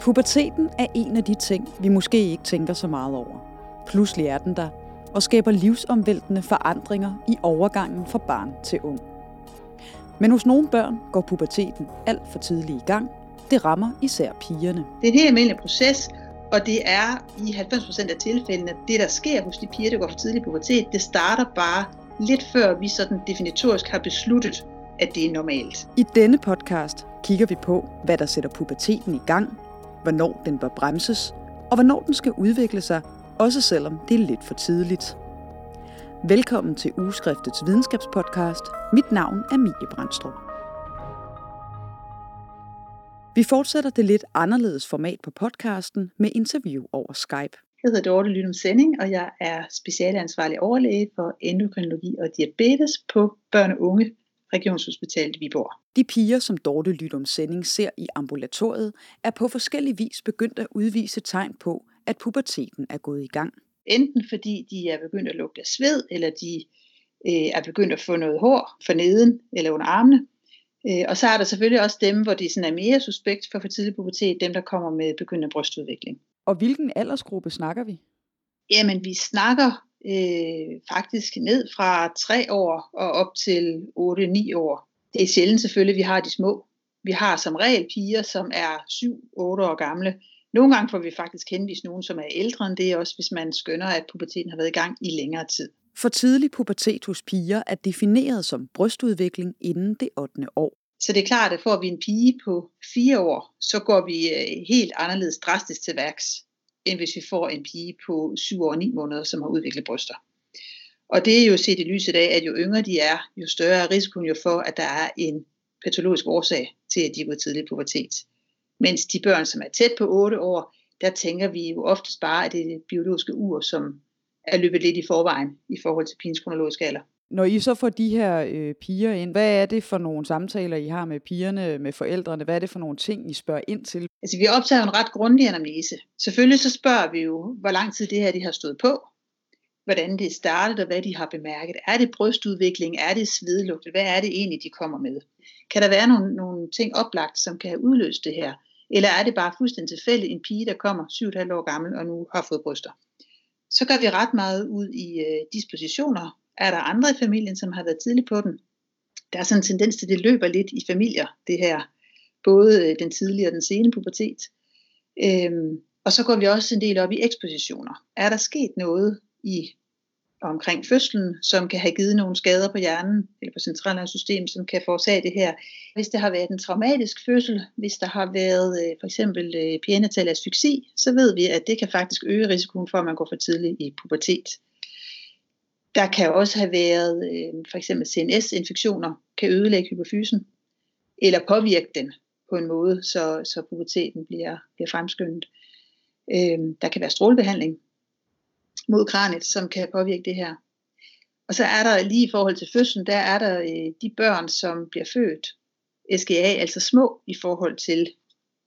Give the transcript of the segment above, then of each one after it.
Puberteten er en af de ting, vi måske ikke tænker så meget over. Pludselig er den der, og skaber livsomvæltende forandringer i overgangen fra barn til ung. Men hos nogle børn går puberteten alt for tidligt i gang. Det rammer især pigerne. Det er en helt almindelig proces, og det er i 90% af tilfældene, det der sker hos de piger, der går for tidlig pubertet, det starter bare lidt før vi sådan definitorisk har besluttet, at det er normalt. I denne podcast kigger vi på, hvad der sætter puberteten i gang, hvornår den bør bremses, og hvornår den skal udvikle sig, også selvom det er lidt for tidligt. Velkommen til Ugeskriftets videnskabspodcast. Mit navn er Mie Brandstrup. Vi fortsætter det lidt anderledes format på podcasten med interview over Skype. Jeg hedder Dorte Lynum Sending, og jeg er specialansvarlig overlæge for endokrinologi og diabetes på børne- og unge Regionshospitalet Viborg. De piger, som Dorte Lydum Sending ser i ambulatoriet, er på forskellig vis begyndt at udvise tegn på, at puberteten er gået i gang. Enten fordi de er begyndt at lugte af sved, eller de øh, er begyndt at få noget hår for neden eller under armene. Øh, og så er der selvfølgelig også dem, hvor de sådan er mere suspekt for for tidlig pubertet, dem der kommer med begyndende brystudvikling. Og hvilken aldersgruppe snakker vi? Jamen, vi snakker øh, faktisk ned fra 3 år og op til 8-9 år. Det er sjældent selvfølgelig, vi har de små. Vi har som regel piger, som er 7-8 år gamle. Nogle gange får vi faktisk henvist nogen, som er ældre end det, også hvis man skønner, at puberteten har været i gang i længere tid. For tidlig pubertet hos piger er defineret som brystudvikling inden det 8. år. Så det er klart, at får vi en pige på 4 år, så går vi øh, helt anderledes drastisk til værks end hvis vi får en pige på 7 år og 9 måneder, som har udviklet bryster. Og det er jo set i lyset af, at jo yngre de er, jo større er risikoen jo for, at der er en patologisk årsag til, at de går tidlig pubertet. Mens de børn, som er tæt på 8 år, der tænker vi jo oftest bare, at det er det biologiske ur, som er løbet lidt i forvejen i forhold til pigens kronologiske alder. Når I så får de her øh, piger ind, hvad er det for nogle samtaler, I har med pigerne, med forældrene? Hvad er det for nogle ting, I spørger ind til? Altså, vi optager en ret grundig anamnese. Selvfølgelig så spørger vi jo, hvor lang tid det her de har stået på, hvordan det er startet, og hvad de har bemærket. Er det brystudvikling? Er det svedlugt? Hvad er det egentlig, de kommer med? Kan der være nogle, nogle ting oplagt, som kan have udløst det her? Eller er det bare fuldstændig tilfældigt en pige, der kommer 7,5 år gammel og nu har fået bryster? Så gør vi ret meget ud i øh, dispositioner, er der andre i familien, som har været tidligt på den. Der er sådan en tendens til, at det løber lidt i familier, det her. Både øh, den tidlige og den sene pubertet. Øhm, og så går vi også en del op i ekspositioner. Er der sket noget i omkring fødslen, som kan have givet nogle skader på hjernen eller på centralnervesystemet, som kan forårsage det her. Hvis det har været en traumatisk fødsel, hvis der har været øh, for eksempel øh, asfyksi, så ved vi, at det kan faktisk øge risikoen for, at man går for tidligt i pubertet. Der kan også have været øh, for eksempel CNS-infektioner, kan ødelægge hypofysen, eller påvirke den på en måde, så, så puberteten bliver, bliver fremskyndet. Øh, der kan være strålebehandling mod kraniet, som kan påvirke det her. Og så er der lige i forhold til fødslen, der er der øh, de børn, som bliver født SGA, altså små i forhold til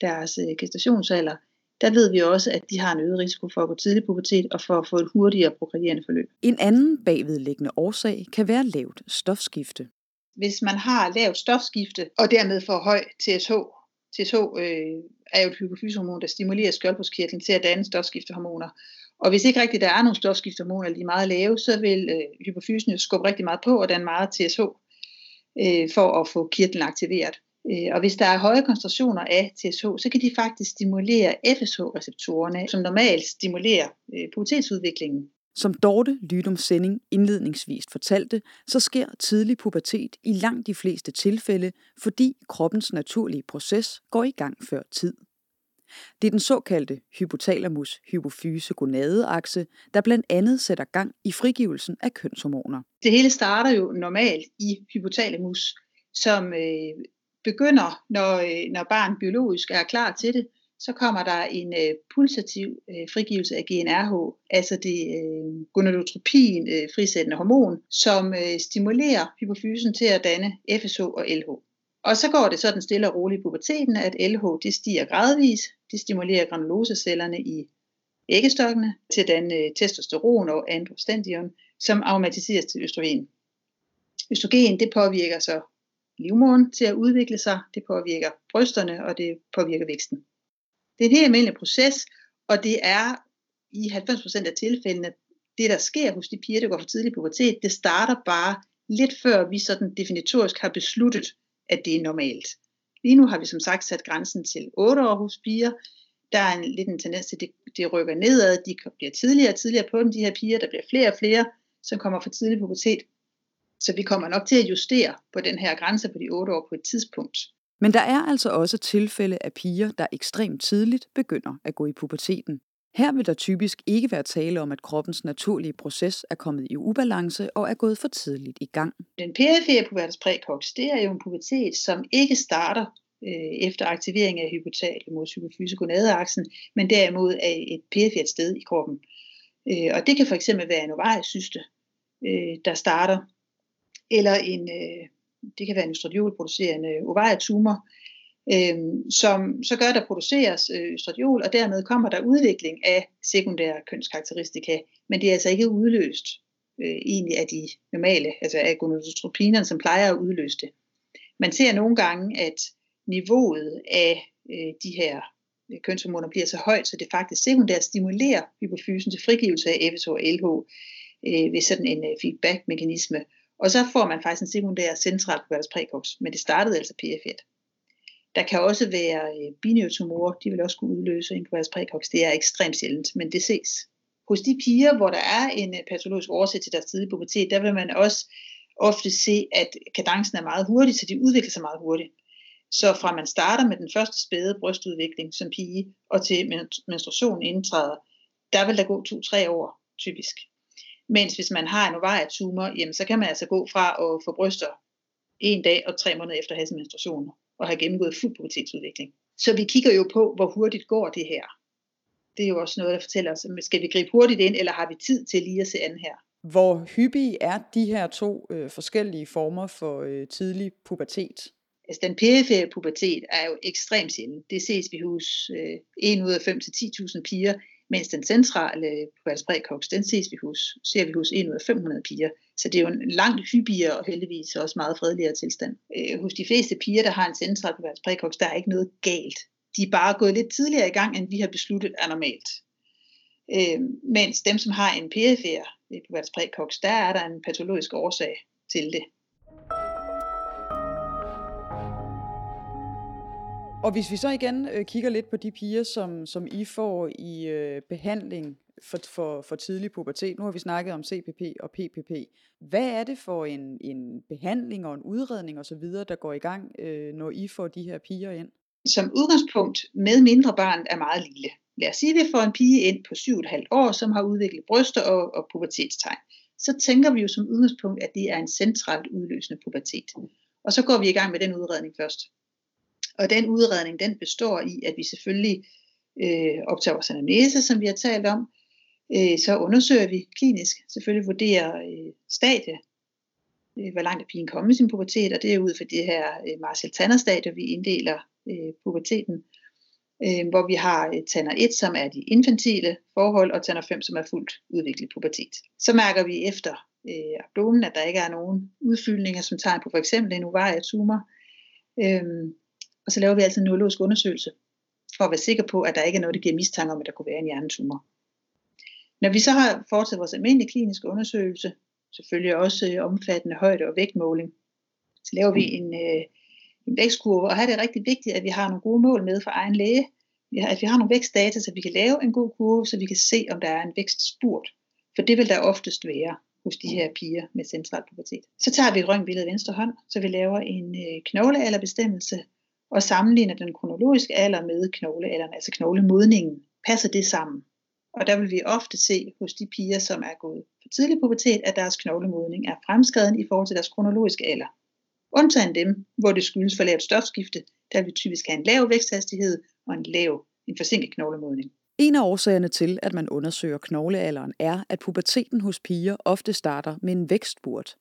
deres øh, gestationsalder, der ved vi også, at de har en øget risiko for at gå tidlig pubertet og for at få et hurtigere progredierende forløb. En anden bagvedliggende årsag kan være lavt stofskifte. Hvis man har lavt stofskifte og dermed får høj TSH, TSH øh, er jo et hypofysehormon, der stimulerer skjoldbruskkirtlen til at danne stofskiftehormoner. Og hvis ikke rigtigt der er nogle stofskiftehormoner, de er meget lave, så vil øh, hypofysen jo skubbe rigtig meget på, og danne meget TSH øh, for at få kirtlen aktiveret. Øh, og hvis der er høje koncentrationer af TSH, så kan de faktisk stimulere FSH-receptorerne, som normalt stimulerer øh, pubertetsudviklingen. Som Dorte Lydum Sending indledningsvis fortalte, så sker tidlig pubertet i langt de fleste tilfælde, fordi kroppens naturlige proces går i gang før tid. Det er den såkaldte hypotalamus hypofyse gonadeakse, der blandt andet sætter gang i frigivelsen af kønshormoner. Det hele starter jo normalt i hypotalamus, som øh, begynder, når, øh, når barn biologisk er klar til det, så kommer der en øh, pulsativ øh, frigivelse af GnRH, altså det øh, gonadotropin øh, frisættende hormon, som øh, stimulerer hypofysen til at danne FSH og LH. Og så går det sådan stille og roligt i puberteten, at LH det stiger gradvis. Det stimulerer granulosecellerne i æggestokkene til at danne øh, testosteron og androstendion, som aromatiseres til østrogen. Østrogen det påvirker så livmoderen til at udvikle sig, det påvirker brysterne, og det påvirker væksten. Det er en helt almindelig proces, og det er i 90% af tilfældene, det der sker hos de piger, der går for tidlig pubertet, det starter bare lidt før vi sådan definitorisk har besluttet, at det er normalt. Lige nu har vi som sagt sat grænsen til 8 år hos piger. Der er en, lidt en tendens til, at det, det rykker nedad. De bliver tidligere og tidligere på dem, de her piger. Der bliver flere og flere, som kommer for tidlig pubertet. Så vi kommer nok til at justere på den her grænse på de 8 år på et tidspunkt. Men der er altså også tilfælde af piger, der ekstremt tidligt begynder at gå i puberteten. Her vil der typisk ikke være tale om, at kroppens naturlige proces er kommet i ubalance og er gået for tidligt i gang. Den perifere pubertas prækox, det er jo en pubertet, som ikke starter øh, efter aktivering af hypotalamus hypofyse gonadeaksen, men derimod er et perifert sted i kroppen. Øh, og det kan for eksempel være en ovariesyste, øh, der starter, eller en, øh, det kan være en østradiolproducerende ovarietumor, øh, som så gør, at der produceres øh, østradiol, og dermed kommer der udvikling af sekundære kønskarakteristika, men det er altså ikke udløst øh, egentlig af de normale, altså af gonadotropinerne, som plejer at udløse det. Man ser nogle gange, at niveauet af øh, de her øh, kønshormoner bliver så højt, så det faktisk sekundært stimulerer hypofysen til frigivelse af FSH og LH øh, ved sådan en øh, feedback-mekanisme. Og så får man faktisk en sekundær central pubertas præcox, men det startede altså PF1. Der kan også være øh, de vil også kunne udløse en pubertas. Det er ekstremt sjældent, men det ses. Hos de piger, hvor der er en øh, patologisk årsag til deres tidlige pubertet, der vil man også ofte se, at kadencen er meget hurtig, så de udvikler sig meget hurtigt. Så fra man starter med den første spæde brystudvikling som pige, og til menstruationen indtræder, der vil der gå to-tre år typisk. Mens hvis man har en ovarietumor, jamen så kan man altså gå fra at få bryster en dag og tre måneder efter at have sin menstruation og have gennemgået fuld pubertetsudvikling. Så vi kigger jo på, hvor hurtigt går det her. Det er jo også noget, der fortæller os, skal vi gribe hurtigt ind, eller har vi tid til lige at se an her? Hvor hyppige er de her to øh, forskellige former for øh, tidlig pubertet? Altså den perifere pubertet er jo ekstremt sjældent. Det ses vi hos øh, 1 ud af 5 til 10.000 piger, mens den centrale på præcox, den ses vi hos, ser vi hos 1 ud af 500 piger. Så det er jo en langt hyppigere og heldigvis også meget fredeligere tilstand. Øh, hos de fleste piger, der har en central på præcox, der er ikke noget galt. De er bare gået lidt tidligere i gang, end vi har besluttet er normalt. Øh, mens dem, som har en perifer øh, på præcox, der er der en patologisk årsag til det. Og hvis vi så igen øh, kigger lidt på de piger, som, som I får i øh, behandling for, for, for tidlig pubertet. Nu har vi snakket om CPP og PPP. Hvad er det for en, en behandling og en udredning osv., der går i gang, øh, når I får de her piger ind? Som udgangspunkt med mindre barn er meget lille. Lad os sige, at vi får en pige ind på 7,5 år, som har udviklet bryster og, og pubertetstegn. Så tænker vi jo som udgangspunkt, at det er en centralt udløsende pubertet. Og så går vi i gang med den udredning først. Og den udredning, den består i, at vi selvfølgelig øh, optager vores anamnese, som vi har talt om. Øh, så undersøger vi klinisk, selvfølgelig vurderer øh, stadie, øh, hvor langt er pigen kommet i sin pubertet, og det er ud fra det her øh, Marcel Tanner stadie, vi inddeler øh, puberteten, øh, hvor vi har øh, Tanner 1, som er de infantile forhold, og Tanner 5, som er fuldt udviklet pubertet. Så mærker vi efter øh, abdomen, at der ikke er nogen udfyldninger, som tegn på for eksempel en ovarietumor. Øh, og så laver vi altid en neurologisk undersøgelse, for at være sikker på, at der ikke er noget, der giver mistanke om, at der kunne være en hjernetumor. Når vi så har foretaget vores almindelige kliniske undersøgelse, selvfølgelig også øh, omfattende højde- og vægtmåling, så laver vi en, øh, en vækstkurve, og her er det rigtig vigtigt, at vi har nogle gode mål med for egen læge, at vi har nogle vækstdata, så vi kan lave en god kurve, så vi kan se, om der er en vækstspurt. For det vil der oftest være hos de her piger med central pubertet. Så tager vi et røntgenbillede venstre hånd, så vi laver en øh, knoglealderbestemmelse, og sammenligner den kronologiske alder med knoglealderen, altså knoglemodningen. Passer det sammen? Og der vil vi ofte se hos de piger, som er gået for tidlig pubertet, at deres knoglemodning er fremskreden i forhold til deres kronologiske alder. Undtagen dem, hvor det skyldes for lavt stofskifte, der vil typisk have en lav væksthastighed og en lav, en forsinket knoglemodning. En af årsagerne til, at man undersøger knoglealderen, er, at puberteten hos piger ofte starter med en vækstburt.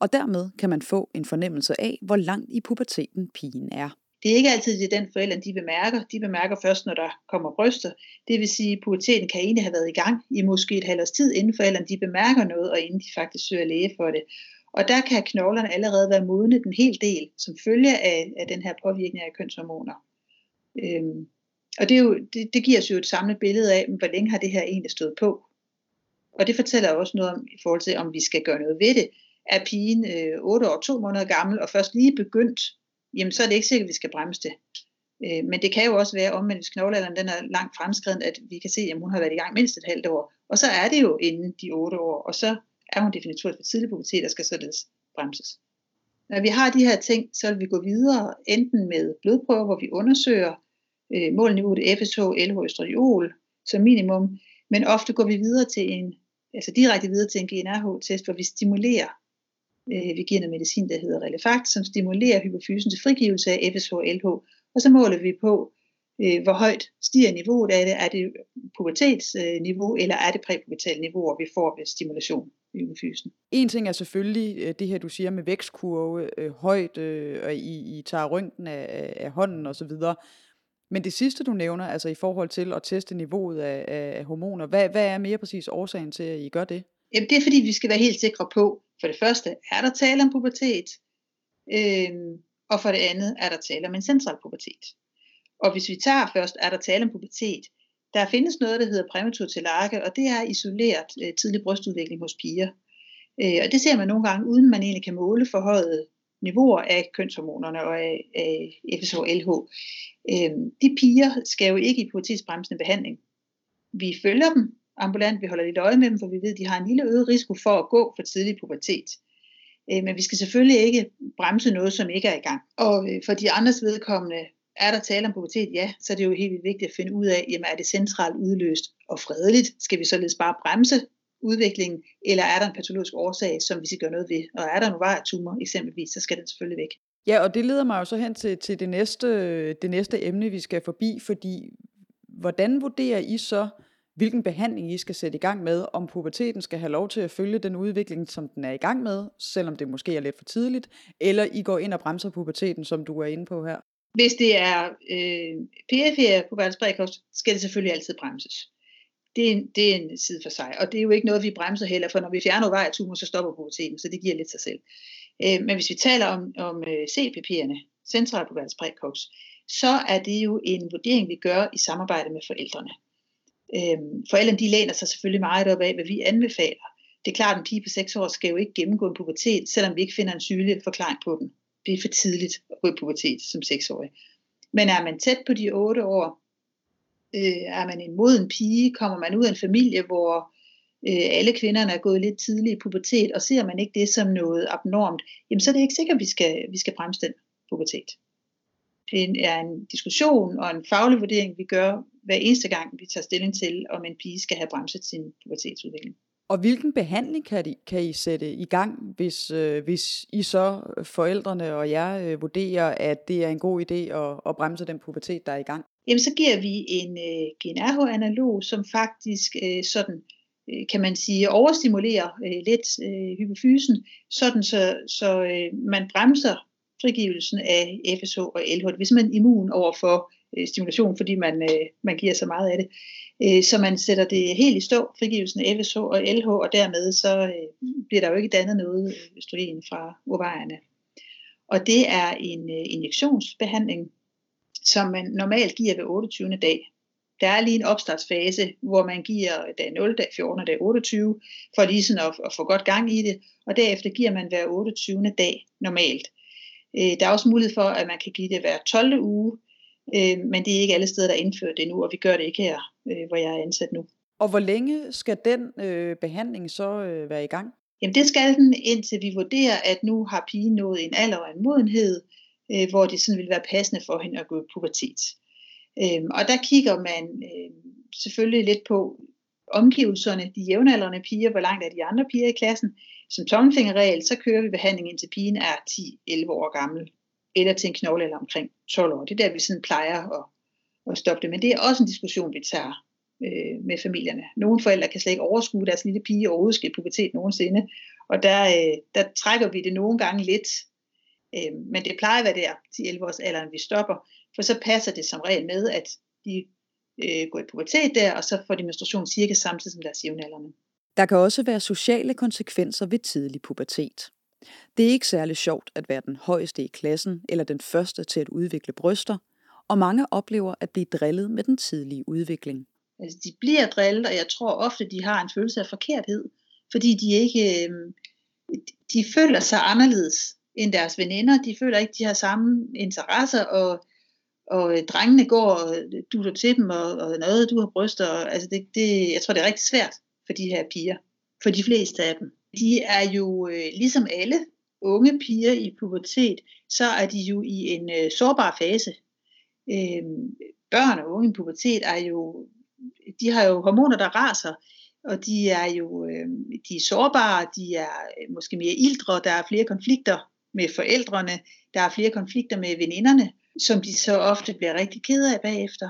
Og dermed kan man få en fornemmelse af, hvor langt i puberteten pigen er. Det er ikke altid det, den forældre, de bemærker. De bemærker først, når der kommer bryster. Det vil sige, at puberteten kan egentlig have været i gang i måske et halvt års tid, inden forældrene de bemærker noget, og inden de faktisk søger læge for det. Og der kan knoglerne allerede være modne en hel del, som følge af, af den her påvirkning af kønshormoner. Øhm, Og det, er jo, det, det giver os jo et samlet billede af, hvor længe har det her egentlig stået på. Og det fortæller også noget om, i forhold til, om vi skal gøre noget ved det. Er pigen øh, 8 år, 2 måneder gammel, og først lige begyndt, jamen så er det ikke sikkert, at vi skal bremse det. Øh, men det kan jo også være, omvendt, hvis knoglealderen den er langt fremskreden, at vi kan se, at hun har været i gang mindst et halvt år. Og så er det jo inden de 8 år, og så er hun definitivt for tidlig pubertet, der skal således bremses. Når vi har de her ting, så vil vi gå videre enten med blodprøver, hvor vi undersøger øh, målniveauet FSH, LH, østradiol som minimum, men ofte går vi videre til en, altså direkte videre til en GNRH-test, hvor vi stimulerer, øh, vi giver noget medicin, der hedder Relefakt, som stimulerer hypofysen til frigivelse af FSH og LH, og så måler vi på, øh, hvor højt stiger niveauet af det. Er det pubertetsniveau, øh, eller er det præpubertale niveau, hvor vi får ved stimulation hypofysen? En ting er selvfølgelig øh, det her, du siger med vækstkurve, øh, højt, øh, og I, I tager røntgen af, af hånden osv., men det sidste, du nævner, altså i forhold til at teste niveauet af, af hormoner, hvad, hvad er mere præcis årsagen til, at I gør det? Jamen, det er fordi, vi skal være helt sikre på, for det første, er der tale om pubertet? Øh, og for det andet, er der tale om en central pubertet. Og hvis vi tager først, er der tale om pubertet, der findes noget, der hedder præmatur telarke, og det er isoleret øh, tidlig brystudvikling hos piger. Øh, og det ser man nogle gange, uden man egentlig kan måle forhøjet niveauer af kønshormonerne og af, af FSH-LH. Øh, de piger skal jo ikke i pubertetsbremsende behandling. Vi følger dem ambulant, vi holder lidt øje med dem, for vi ved, at de har en lille øget risiko for at gå for tidlig pubertet. Øh, men vi skal selvfølgelig ikke bremse noget, som ikke er i gang. Og øh, for de andres vedkommende, er der tale om pubertet? Ja, så er det jo helt vildt vigtigt at finde ud af, jamen er det centralt udløst og fredeligt? Skal vi således bare bremse udviklingen, eller er der en patologisk årsag, som vi skal gøre noget ved? Og er der en tumor eksempelvis, så skal den selvfølgelig væk. Ja, og det leder mig jo så hen til, til det, næste, det næste emne, vi skal forbi, fordi hvordan vurderer I så, hvilken behandling I skal sætte i gang med, om puberteten skal have lov til at følge den udvikling, som den er i gang med, selvom det måske er lidt for tidligt, eller I går ind og bremser puberteten, som du er inde på her? Hvis det er øh, PFR på verdensbredkost, skal det selvfølgelig altid bremses. Det er, en, det er en side for sig, og det er jo ikke noget, vi bremser heller, for når vi fjerner vejretumor, så stopper puberteten, så det giver lidt sig selv. Øh, men hvis vi taler om, om øh, CPP'erne, central på så er det jo en vurdering, vi gør i samarbejde med forældrene. Øhm, forældrene de læner sig selvfølgelig meget op af, hvad vi anbefaler. Det er klart, at en pige på 6 år skal jo ikke gennemgå en pubertet, selvom vi ikke finder en sygelig forklaring på den. Det er for tidligt at gå i pubertet som 6-årig. Men er man tæt på de 8 år, øh, er man en moden pige, kommer man ud af en familie, hvor øh, alle kvinderne er gået lidt tidligt i pubertet, og ser man ikke det som noget abnormt, jamen så er det ikke sikkert, at vi skal, vi skal bremse den pubertet. Det er en diskussion og en faglig vurdering, vi gør hver eneste gang, vi tager stilling til, om en pige skal have bremset sin pubertetsudvikling. Og hvilken behandling kan, I, kan I sætte i gang, hvis, øh, hvis I så, forældrene og jer, øh, vurderer, at det er en god idé at, at bremse den pubertet, der er i gang? Jamen, så giver vi en øh, GnRH-analog, som faktisk øh, sådan, øh, kan man sige, overstimulerer øh, lidt øh, hypofysen, sådan så, så øh, man bremser frigivelsen af FSH og LH. Hvis man er immun over for øh, stimulation, fordi man, øh, man giver så meget af det. Øh, så man sætter det helt i stå, frigivelsen af FSH og LH, og dermed så øh, bliver der jo ikke dannet noget øh, østrogen fra ovarierne. Og det er en øh, injektionsbehandling, som man normalt giver ved 28. dag. Der er lige en opstartsfase, hvor man giver dag 0, dag 14 og dag 28, for lige sådan at, at få godt gang i det, og derefter giver man hver 28. dag normalt. Øh, der er også mulighed for, at man kan give det hver 12. uge, øh, men det er ikke alle steder, der er indført det nu, og vi gør det ikke her, øh, hvor jeg er ansat nu. Og hvor længe skal den øh, behandling så øh, være i gang? Jamen det skal den, indtil vi vurderer, at nu har pigen nået en alder og en modenhed, øh, hvor det sådan vil være passende for hende at gå i pubertet. Øh, og der kigger man øh, selvfølgelig lidt på omgivelserne, de jævnaldrende piger, hvor langt er de andre piger i klassen. Som tommelfingerregel, så kører vi behandling indtil pigen er 10-11 år gammel eller til en knogle eller omkring 12 år. Det er der, vi sådan plejer at, at stoppe det. Men det er også en diskussion, vi tager øh, med familierne. Nogle forældre kan slet ikke overskue deres lille pige overhovedet skal i pubertet nogensinde. Og der, øh, der trækker vi det nogle gange lidt. Øh, men det plejer at være der, til 11 års alderen, vi stopper. For så passer det som regel med, at de øh, går i pubertet der, og så får de menstruation cirka samtidig som deres jævnaldrende. Der kan også være sociale konsekvenser ved tidlig pubertet. Det er ikke særlig sjovt at være den højeste i klassen eller den første til at udvikle bryster, og mange oplever at blive drillet med den tidlige udvikling. Altså, de bliver drillet, og jeg tror ofte, de har en følelse af forkerthed, fordi de ikke, øhm, de føler sig anderledes end deres veninder. De føler ikke, de har samme interesser, og, og øh, drengene går og øh, dutter til dem, og, og noget, du har bryster. Og, altså det, det, jeg tror, det er rigtig svært for de her piger, for de fleste af dem. De er jo, øh, ligesom alle unge piger i pubertet, så er de jo i en øh, sårbar fase. Øh, børn og unge i pubertet er jo, de har jo hormoner, der raser, og de er jo øh, de er sårbare, de er øh, måske mere ildre, der er flere konflikter med forældrene, der er flere konflikter med veninderne, som de så ofte bliver rigtig kede af bagefter.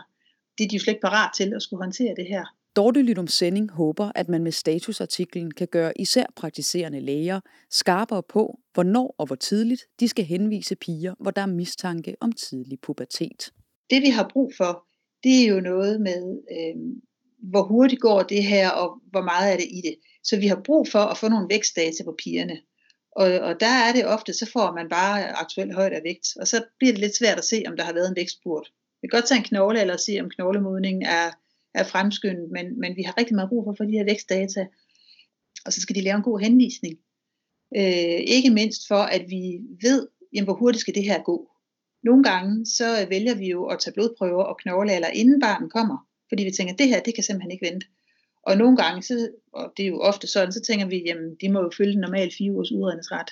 Det er de jo slet ikke parat til at skulle håndtere det her. Dorte Lydum Sending håber, at man med statusartiklen kan gøre især praktiserende læger skarpere på, hvornår og hvor tidligt de skal henvise piger, hvor der er mistanke om tidlig pubertet. Det vi har brug for, det er jo noget med, øh, hvor hurtigt går det her, og hvor meget er det i det. Så vi har brug for at få nogle vækstdata på pigerne. Og, og der er det ofte, så får man bare aktuel højde af vægt, og så bliver det lidt svært at se, om der har været en vækstspurt. Vi kan godt tage en knogle, eller se, om knoglemodningen er, er fremskyndet, men, men vi har rigtig meget brug for at få de her vækstdata. Og så skal de lave en god henvisning. Øh, ikke mindst for, at vi ved, jamen, hvor hurtigt skal det her gå. Nogle gange, så vælger vi jo at tage blodprøver og knoglealder, inden barnet kommer. Fordi vi tænker, at det her, det kan simpelthen ikke vente. Og nogle gange, så, og det er jo ofte sådan, så tænker vi, jamen de må jo følge den normale fire ugers udredningsret.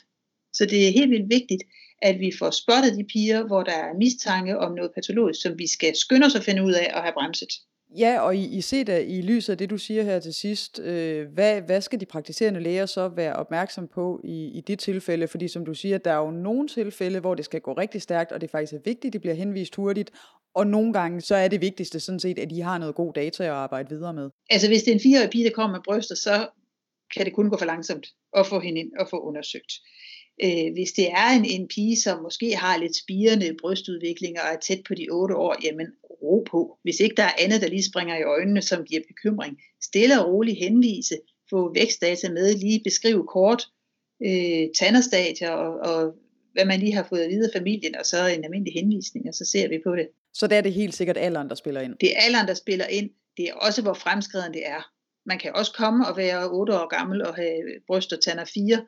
Så det er helt vildt vigtigt, at vi får spottet de piger, hvor der er mistanke om noget patologisk, som vi skal skynde os at finde ud af og have bremset. Ja, og I, I ser da i lyset af det, du siger her til sidst, øh, hvad, hvad skal de praktiserende læger så være opmærksom på i, i det tilfælde? Fordi som du siger, der er jo nogle tilfælde, hvor det skal gå rigtig stærkt, og det faktisk er vigtigt, at det bliver henvist hurtigt, og nogle gange, så er det vigtigste sådan set, at de har noget god data at arbejde videre med. Altså hvis det er en fireårig pige, der kommer med bryster, så kan det kun gå for langsomt at få hende ind og få undersøgt. Øh, hvis det er en, en pige, som måske har lidt spirende brystudvikling og er tæt på de 8 år, jamen ro på. Hvis ikke der er andet, der lige springer i øjnene, som giver bekymring, stille og roligt henvise, få vækstdata med, lige beskrive kort øh, tanderstadier og, og hvad man lige har fået at vide af familien, og så en almindelig henvisning, og så ser vi på det. Så der er det helt sikkert alderen, der spiller ind? Det er alderen, der spiller ind. Det er også, hvor fremskreden det er. Man kan også komme og være 8 år gammel og have bryst og tænder 4.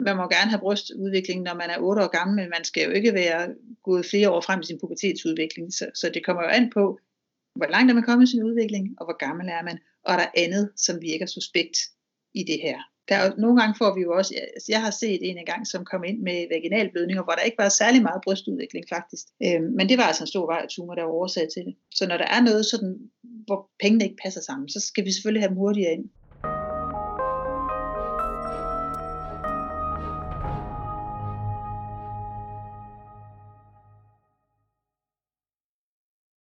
Man må gerne have brystudvikling, når man er 8 år gammel, men man skal jo ikke være gået flere år frem i sin pubertetsudvikling. Så, så det kommer jo an på, hvor langt er man kommet i sin udvikling, og hvor gammel er man, og er der andet, som virker suspekt i det her der er, nogle gange får vi jo også, altså jeg har set en gang, som kom ind med vaginalblødninger, hvor der ikke var særlig meget brystudvikling faktisk. Øhm, men det var altså en stor vej tumor, der var årsag til det. Så når der er noget sådan, hvor pengene ikke passer sammen, så skal vi selvfølgelig have dem hurtigere ind.